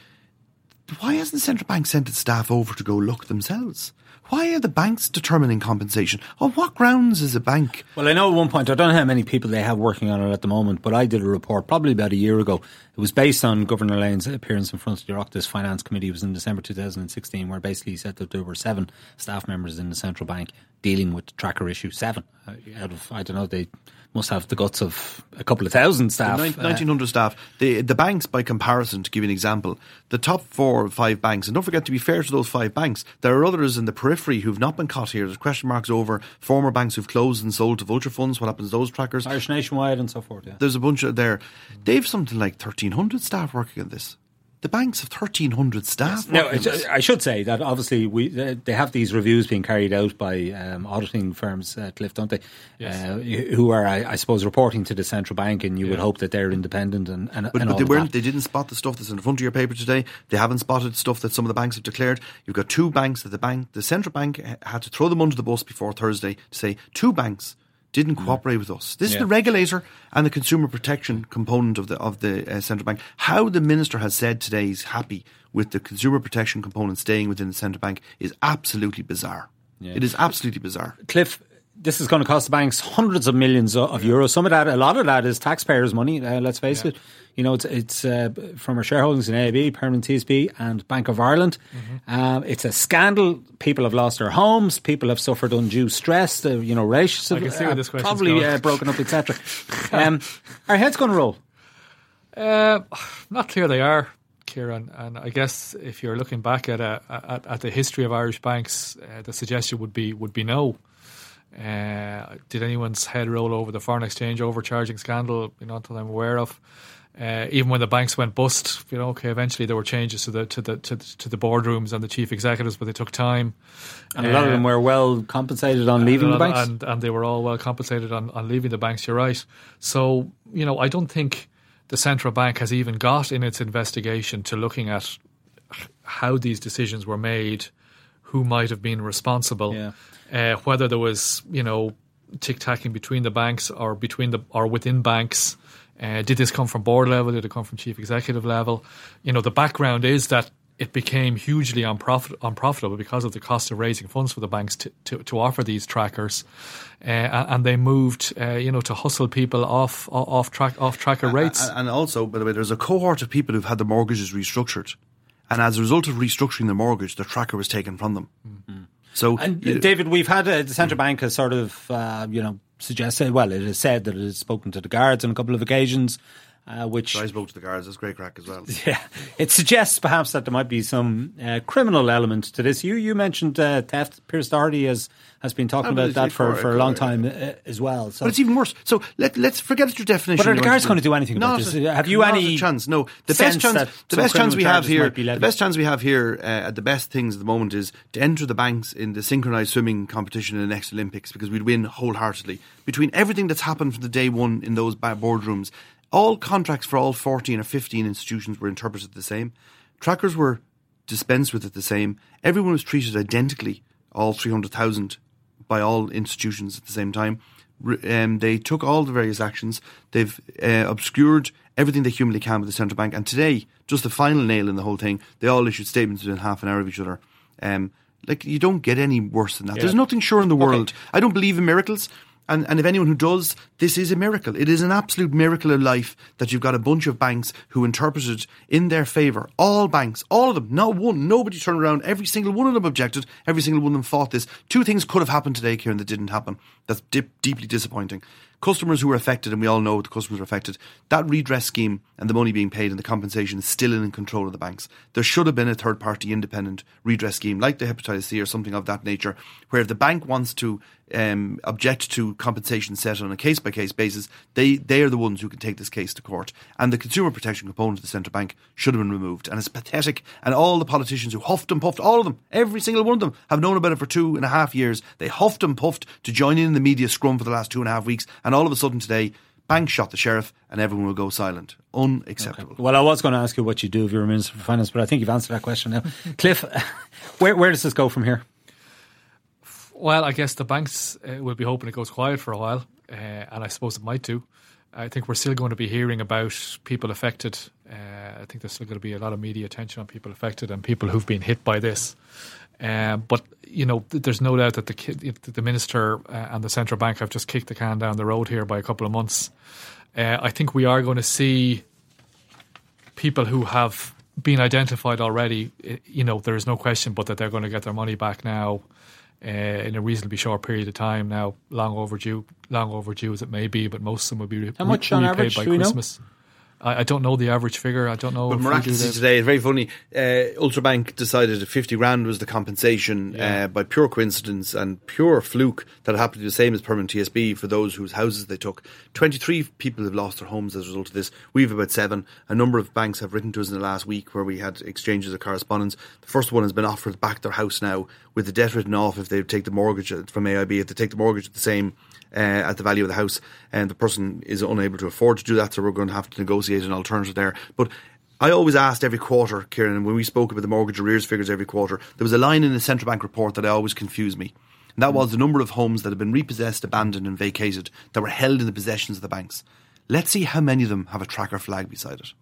why hasn't the central bank sent its staff over to go look themselves? Why are the banks determining compensation? On what grounds is a bank Well, I know at one point, I don't know how many people they have working on it at the moment, but I did a report probably about a year ago. It was based on Governor Lane's appearance in front of the Oireachtas Finance Committee. It was in December 2016, where basically he said that there were seven staff members in the central bank dealing with the tracker issue. Seven. Uh, Out of, I don't know, they must have the guts of a couple of thousand staff. Nin- Uh, 1900 staff. The the banks, by comparison, to give you an example, the top four or five banks, and don't forget to be fair to those five banks, there are others in the periphery who've not been caught here. There's question marks over former banks who've closed and sold to vulture funds. What happens to those trackers? Irish Nationwide and so forth, yeah. There's a bunch of there. They've something like 1,300 staff working on this. The banks have 1,300 staff. No, working on I should say that obviously we they they have these reviews being carried out by um, auditing firms, uh, Cliff, don't they? Uh, who are, I, I suppose, reporting to the central bank, and you would hope that they're independent and and, But, and but all they weren't. that. They didn't spot the stuff that's in the front of your paper today. They haven't spotted stuff that some of the banks have declared. You've got two banks that the bank, the central bank, had to throw them under the bus before Thursday to say two banks didn't cooperate with us. This is the regulator and the consumer protection component of the of the uh, central bank. How the minister has said today he's happy with the consumer protection component staying within the central bank is absolutely bizarre. It is absolutely bizarre. Cliff, this is going to cost the banks hundreds of millions of, of euros. Some of that, a lot of that, is taxpayers' money. Uh, let's face it. You know, it's it's uh, from our shareholdings in AIB, Permanent TSB, and Bank of Ireland. Mm-hmm. Um, it's a scandal. People have lost their homes. People have suffered undue stress. The, you know, relationships I can see where have question's probably uh, broken up, etc. [LAUGHS] um, our head's going to roll. Uh, not clear they are, Ciarán. And I guess if you're looking back at a, at, at the history of Irish banks, uh, the suggestion would be would be no. Uh, did anyone's head roll over the foreign exchange overcharging scandal? You know, that I'm aware of. Uh, even when the banks went bust, you know, okay, eventually there were changes to the to the to, the- to the boardrooms and the chief executives, but they took time. And a lot of Uh, them were well compensated on leaving the banks. and and they were all well compensated on, on leaving the banks. You're right. So you know, I don't think the central bank has even got in its investigation to looking at how these decisions were made, who might have been responsible, Yeah. Uh, whether there was you know tic tacking between the banks or between the or within banks. Uh, did this come from board level? Did it come from chief executive level? You know, the background is that it became hugely unprofit- unprofitable because of the cost of raising funds for the banks to, to, to offer these trackers, uh, and they moved, uh, you know, to hustle people off off track off tracker rates. And, and also, by the way, there's a cohort of people who've had their mortgages restructured, and as a result of restructuring the mortgage, the tracker was taken from them. So, And you- David, we've had uh, the central bank has sort of, uh, you know, suggested. Well, it has said that it has spoken to the guards on a couple of occasions, uh, which I spoke to the guards. It's great crack as well. [LAUGHS] yeah, it suggests perhaps that there might be some uh, criminal element to this. You you mentioned uh, theft. Pearse Doherty has has been talking about that for, for- a long time uh, as well. So But it's even worse. So let, let's forget your definition. But are the guards going to do anything about this? a- Have you any chance? No. The best chance. The best chance we have here. be The best chance we have here. Uh, the best things at the moment is to enter the banks in the synchronized swimming competition in the next Olympics because we'd win wholeheartedly. Between everything that's happened from the day one in those boardrooms, all contracts for all fourteen or fifteen institutions were interpreted the same. Trackers were dispensed with it the same. Everyone was treated identically. All three hundred thousand by all institutions at the same time. Um, they took all the various actions. They've uh, obscured everything they humanly can with the central bank. And today, just the final nail in the whole thing, they all issued statements within half an hour of each other. Um, like you don't get any worse than that. There's nothing sure in the world. I don't believe in miracles. And, and if anyone who does, this is a miracle. It is an absolute miracle of life that you've got a bunch of banks who interpreted in their favour. All banks, all of them, not one, nobody turned around. Every single one of them objected. Every single one of them fought this. Two things could have happened today, Ciarán, that didn't happen. That's dip, deeply disappointing customers who are affected, and we all know the customers are affected, that redress scheme and the money being paid and the compensation is still in control of the banks. There should have been a third party independent redress scheme like the hepatitis C or something of that nature, where if the bank wants to um, object to compensation set on a case by case basis, they, they are the ones who can take this case to court. And the consumer protection component of the central bank should have been removed. And it's pathetic. And all the politicians who huffed and puffed, all of them, every single one of them, have known about it for two and a half years. They huffed and puffed to join in the media scrum for the last two and a half weeks. And all of a sudden today, bank shot the sheriff and everyone will go silent. Unacceptable. Okay. Well, I was going to ask you what you do if you were Minister for Finance, but I think you've answered that question now. [LAUGHS] Cliff, [LAUGHS] where, where does this go from here? Well, I guess the banks uh, will be hoping it goes quiet for a while, uh, and I suppose it might do. I think we're still going to be hearing about people affected. Uh, I think there's still going to be a lot of media attention on people affected and people who've been hit by this. Um, but you know, there's no doubt that the the minister uh, and the central bank have just kicked the can down the road here by a couple of months. Uh, I think we are going to see people who have been identified already. You know, there is no question but that they're going to get their money back now uh, in a reasonably short period of time. Now, long overdue, long overdue as it may be, but most of them will be re- how much on repaid average, by Christmas. Know? I, I, don't know the average figure. I don't know. But miraculously today, it's very funny. Uh, Ulster Bank decided that 50 grand was the compensation yeah. uh, by pure coincidence and pure fluke that happened to be the same as permanent TSB for those whose houses they took. 23 people have lost their homes as a result of this. We have about seven. A number of banks have written to us in the last week where we had exchanges of correspondence. The first one has been offered back their house now with the debt written off if they take the mortgage from AIB, if they take the mortgage at the same uh, at the value of the house, and the person is unable to afford to do that, so we're going to have to negotiate an alternative there. But I always asked every quarter, Ciarán, when we spoke about the mortgage arrears figures every quarter, there was a line in the central bank report that I always confused me. And that was the number of homes that had been repossessed, abandoned, and vacated that were held in the possessions of the banks. Let's see how many of them have a tracker flag beside it.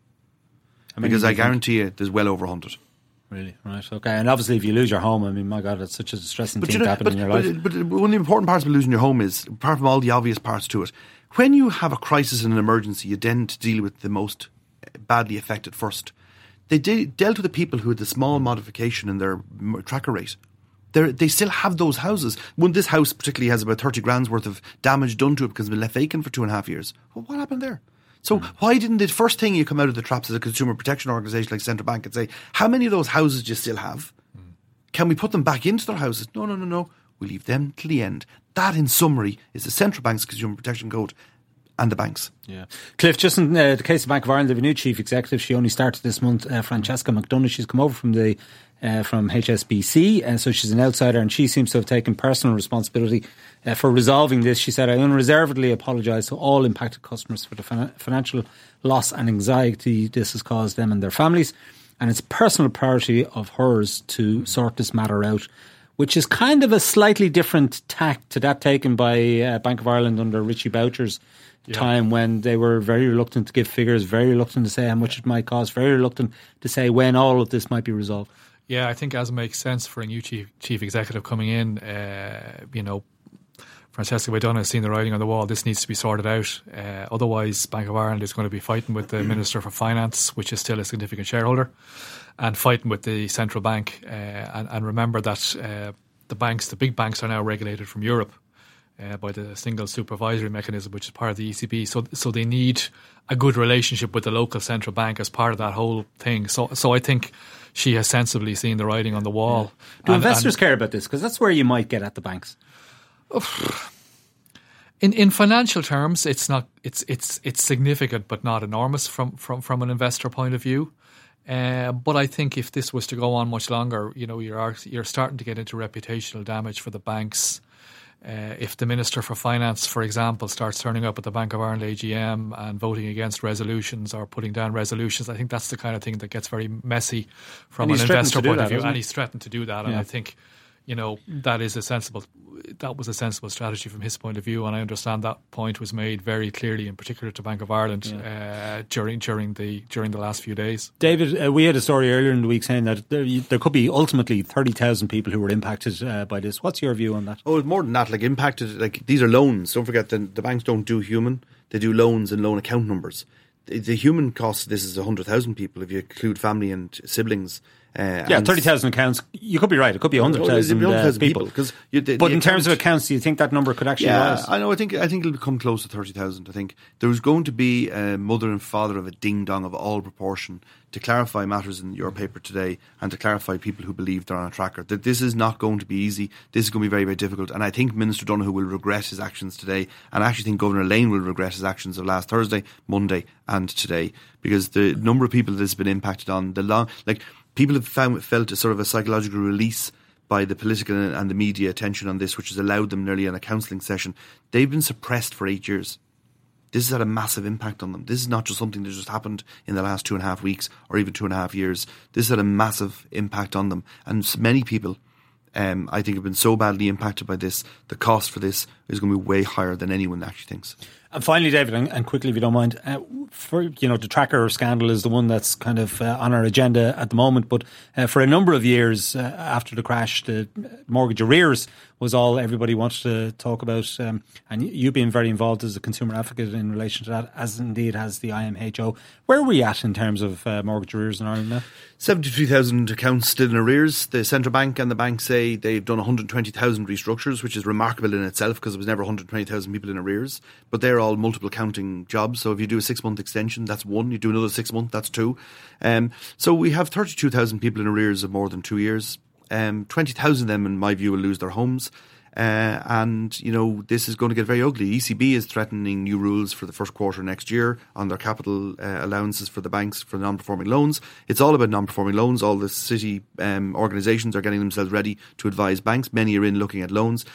Because I guarantee you, there's well over 100. Really, right? Okay, and obviously, if you lose your home, I mean, my God, it's such a distressing but thing you know, to happen but, in your but, life. But one of the important parts of losing your home is, apart from all the obvious parts to it, when you have a crisis and an emergency, you tend to deal with the most badly affected first. They de- dealt with the people who had the small modification in their tracker rate. They're, they still have those houses. When this house particularly has about 30 grand's worth of damage done to it because it's been left vacant for two and a half years. Well, what happened there? So mm. why didn't the first thing you come out of the traps as a consumer protection organisation like Central Bank and say, how many of those houses do you still have? Mm. Can we put them back into their houses? No, no, no, no. We leave them till the end. That, in summary, is the Central Bank's Consumer Protection Code and the banks. Yeah. Cliff, just in uh, the case of Bank of Ireland, they have a new chief executive. She only started this month, uh, Francesca McDonagh. She's come over from the uh, from HSBC, and so she's an outsider, and she seems to have taken personal responsibility uh, for resolving this. She said, "I unreservedly apologise to all impacted customers for the fin- financial loss and anxiety this has caused them and their families, and it's a personal priority of hers to sort this matter out." Which is kind of a slightly different tack to that taken by uh, Bank of Ireland under Richie Boucher's yeah. time when they were very reluctant to give figures, very reluctant to say how much it might cost, very reluctant to say when all of this might be resolved. Yeah, I think as it makes sense for a new chief chief executive coming in, uh, you know, Francesca McDonagh has seen the writing on the wall. This needs to be sorted out. Uh, otherwise, Bank of Ireland is going to be fighting with the Minister for Finance, which is still a significant shareholder, and fighting with the central bank. Uh, and, and, remember that uh, the banks, the big banks, are now regulated from Europe uh, by the single supervisory mechanism, which is part of the ECB. So, so they need a good relationship with the local central bank as part of that whole thing. So, so I think she has sensibly seen the writing on the wall. Yeah. Do and, investors and, care about this? Because that's where you might get at the banks. [SIGHS] In in financial terms, it's not it's it's it's significant, but not enormous from from from an investor point of view. Uh, but I think if this was to go on much longer, you know, you're you're starting to get into reputational damage for the banks. Uh, if the Minister for Finance, for example, starts turning up at the Bank of Ireland AGM and voting against resolutions or putting down resolutions, I think that's the kind of thing that gets very messy from an investor point that, of view. And he's threatened to do that. And I think, you know that is a sensible that was a sensible strategy from his point of view, and I understand that point was made very clearly, in particular to Bank of Ireland yeah. uh, during during the during the last few days. David, uh, we had a story earlier in the week saying that there, there could be ultimately thirty thousand people who were impacted uh, by this. What's your view on that? Oh, more than that. Like impacted, like these are loans. Don't forget that the banks don't do human; they do loans and loan account numbers. The, the human cost of this is hundred thousand people if you include family and siblings. Uh, yeah, thirty thousand accounts. You could be right. It could be hundred thousand uh, people. Because, but in account, terms of accounts, do you think that number could actually yeah, rise? I know. I think I think it'll come close to thirty thousand. I think there's going to be a mother and father of a ding dong of all proportion to clarify matters in your paper today and to clarify people who believe they're on a tracker. That this is not going to be easy. This is going to be very very difficult. And I think Minister Donohoe will regret his actions today. And I actually think Governor Lane will regret his actions of last Thursday, Monday, and today because the number of people that has been impacted on the long like people have found, felt a sort of a psychological release by the political and the media attention on this, which has allowed them nearly on a counselling session. They've been suppressed for eight years. This has had a massive impact on them. This is not just something that just happened in the last two and a half weeks or even two and a half years. This has had a massive impact on them. And many people, um, I think, have been so badly impacted by this, the cost for this is going to be way higher than anyone actually thinks. And finally, David, and, quickly, if you don't mind, uh, for you know, the tracker scandal is the one that's kind of uh, on our agenda at the moment. But uh, for a number of years uh, after the crash, the mortgage arrears was all everybody wanted to talk about. Um, and you being very involved as a consumer advocate in relation to that, as indeed has the IMHO. Where are we at in terms of uh, mortgage arrears in Ireland now? 73,000 accounts still in arrears. The central bank and the bank say they've done 120,000 restructures, which is remarkable in itself because it was never 120,000 people in arrears. But they're all multiple counting jobs. So if you do a six month extension, that's one. You do another six month, that's two. Um, so we have 32,000 people in arrears of more than two years. Um, 20,000 of them, in my view, will lose their homes. Uh, and you know this is going to get very ugly. ECB is threatening new rules for the first quarter next year on their capital uh, allowances for the banks for non-performing loans. It's all about non-performing loans. All the city um, organisations are getting themselves ready to advise banks. Many are in looking at loans.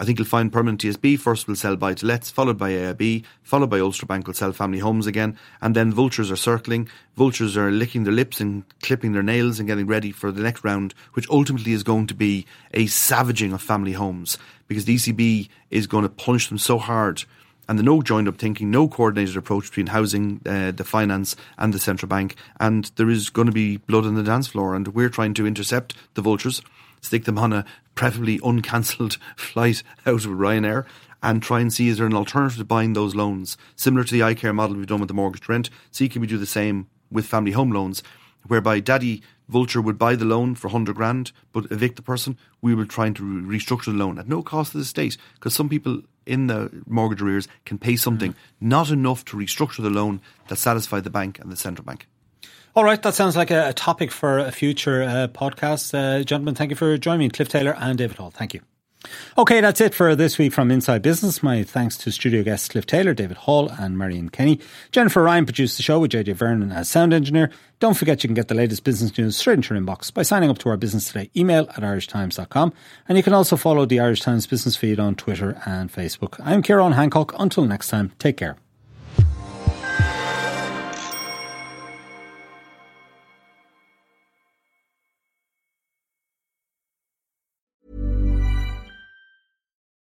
I think you'll find Permanent TSB first will sell buy to lets, followed by AIB, followed by Ulster Bank will sell family homes again, and then vultures are circling. Vultures are licking their lips and clipping their nails and getting ready for the next round, which ultimately is going to be a savaging of family homes because the ECB is going to punish them so hard. And the no joined up thinking, no coordinated approach between housing, uh, the finance, and the central bank. And there is going to be blood on the dance floor. And we're trying to intercept the vultures stick them on a preferably uncancelled [LAUGHS] flight out of Ryanair and try and see is there an alternative to buying those loans, similar to the iCare model we've done with the mortgage rent. See, can we do the same with family home loans, whereby Daddy Vulture would buy the loan for 100 grand, but evict the person? We will try to restructure the loan at no cost to the state, because some people in the mortgage arrears can pay something, mm. not enough to restructure the loan that satisfy the bank and the central bank. All right, that sounds like a, topic for a future uh, podcast. Uh, gentlemen, thank you for joining me, Cliff Taylor and David Hall. Thank you. Okay, that's it for this week from Inside Business. My thanks to studio guests Cliff Taylor, David Hall, and Marion Kenny. Jennifer Ryan produced the show with JJ Vernon as sound engineer. Don't forget you can get the latest business news straight into your inbox by signing up to our Business Today email at irishtimes.com. And you can also follow the Irish Times business feed on Twitter and Facebook. I'm Ciarán Hancock. Until next time, take care.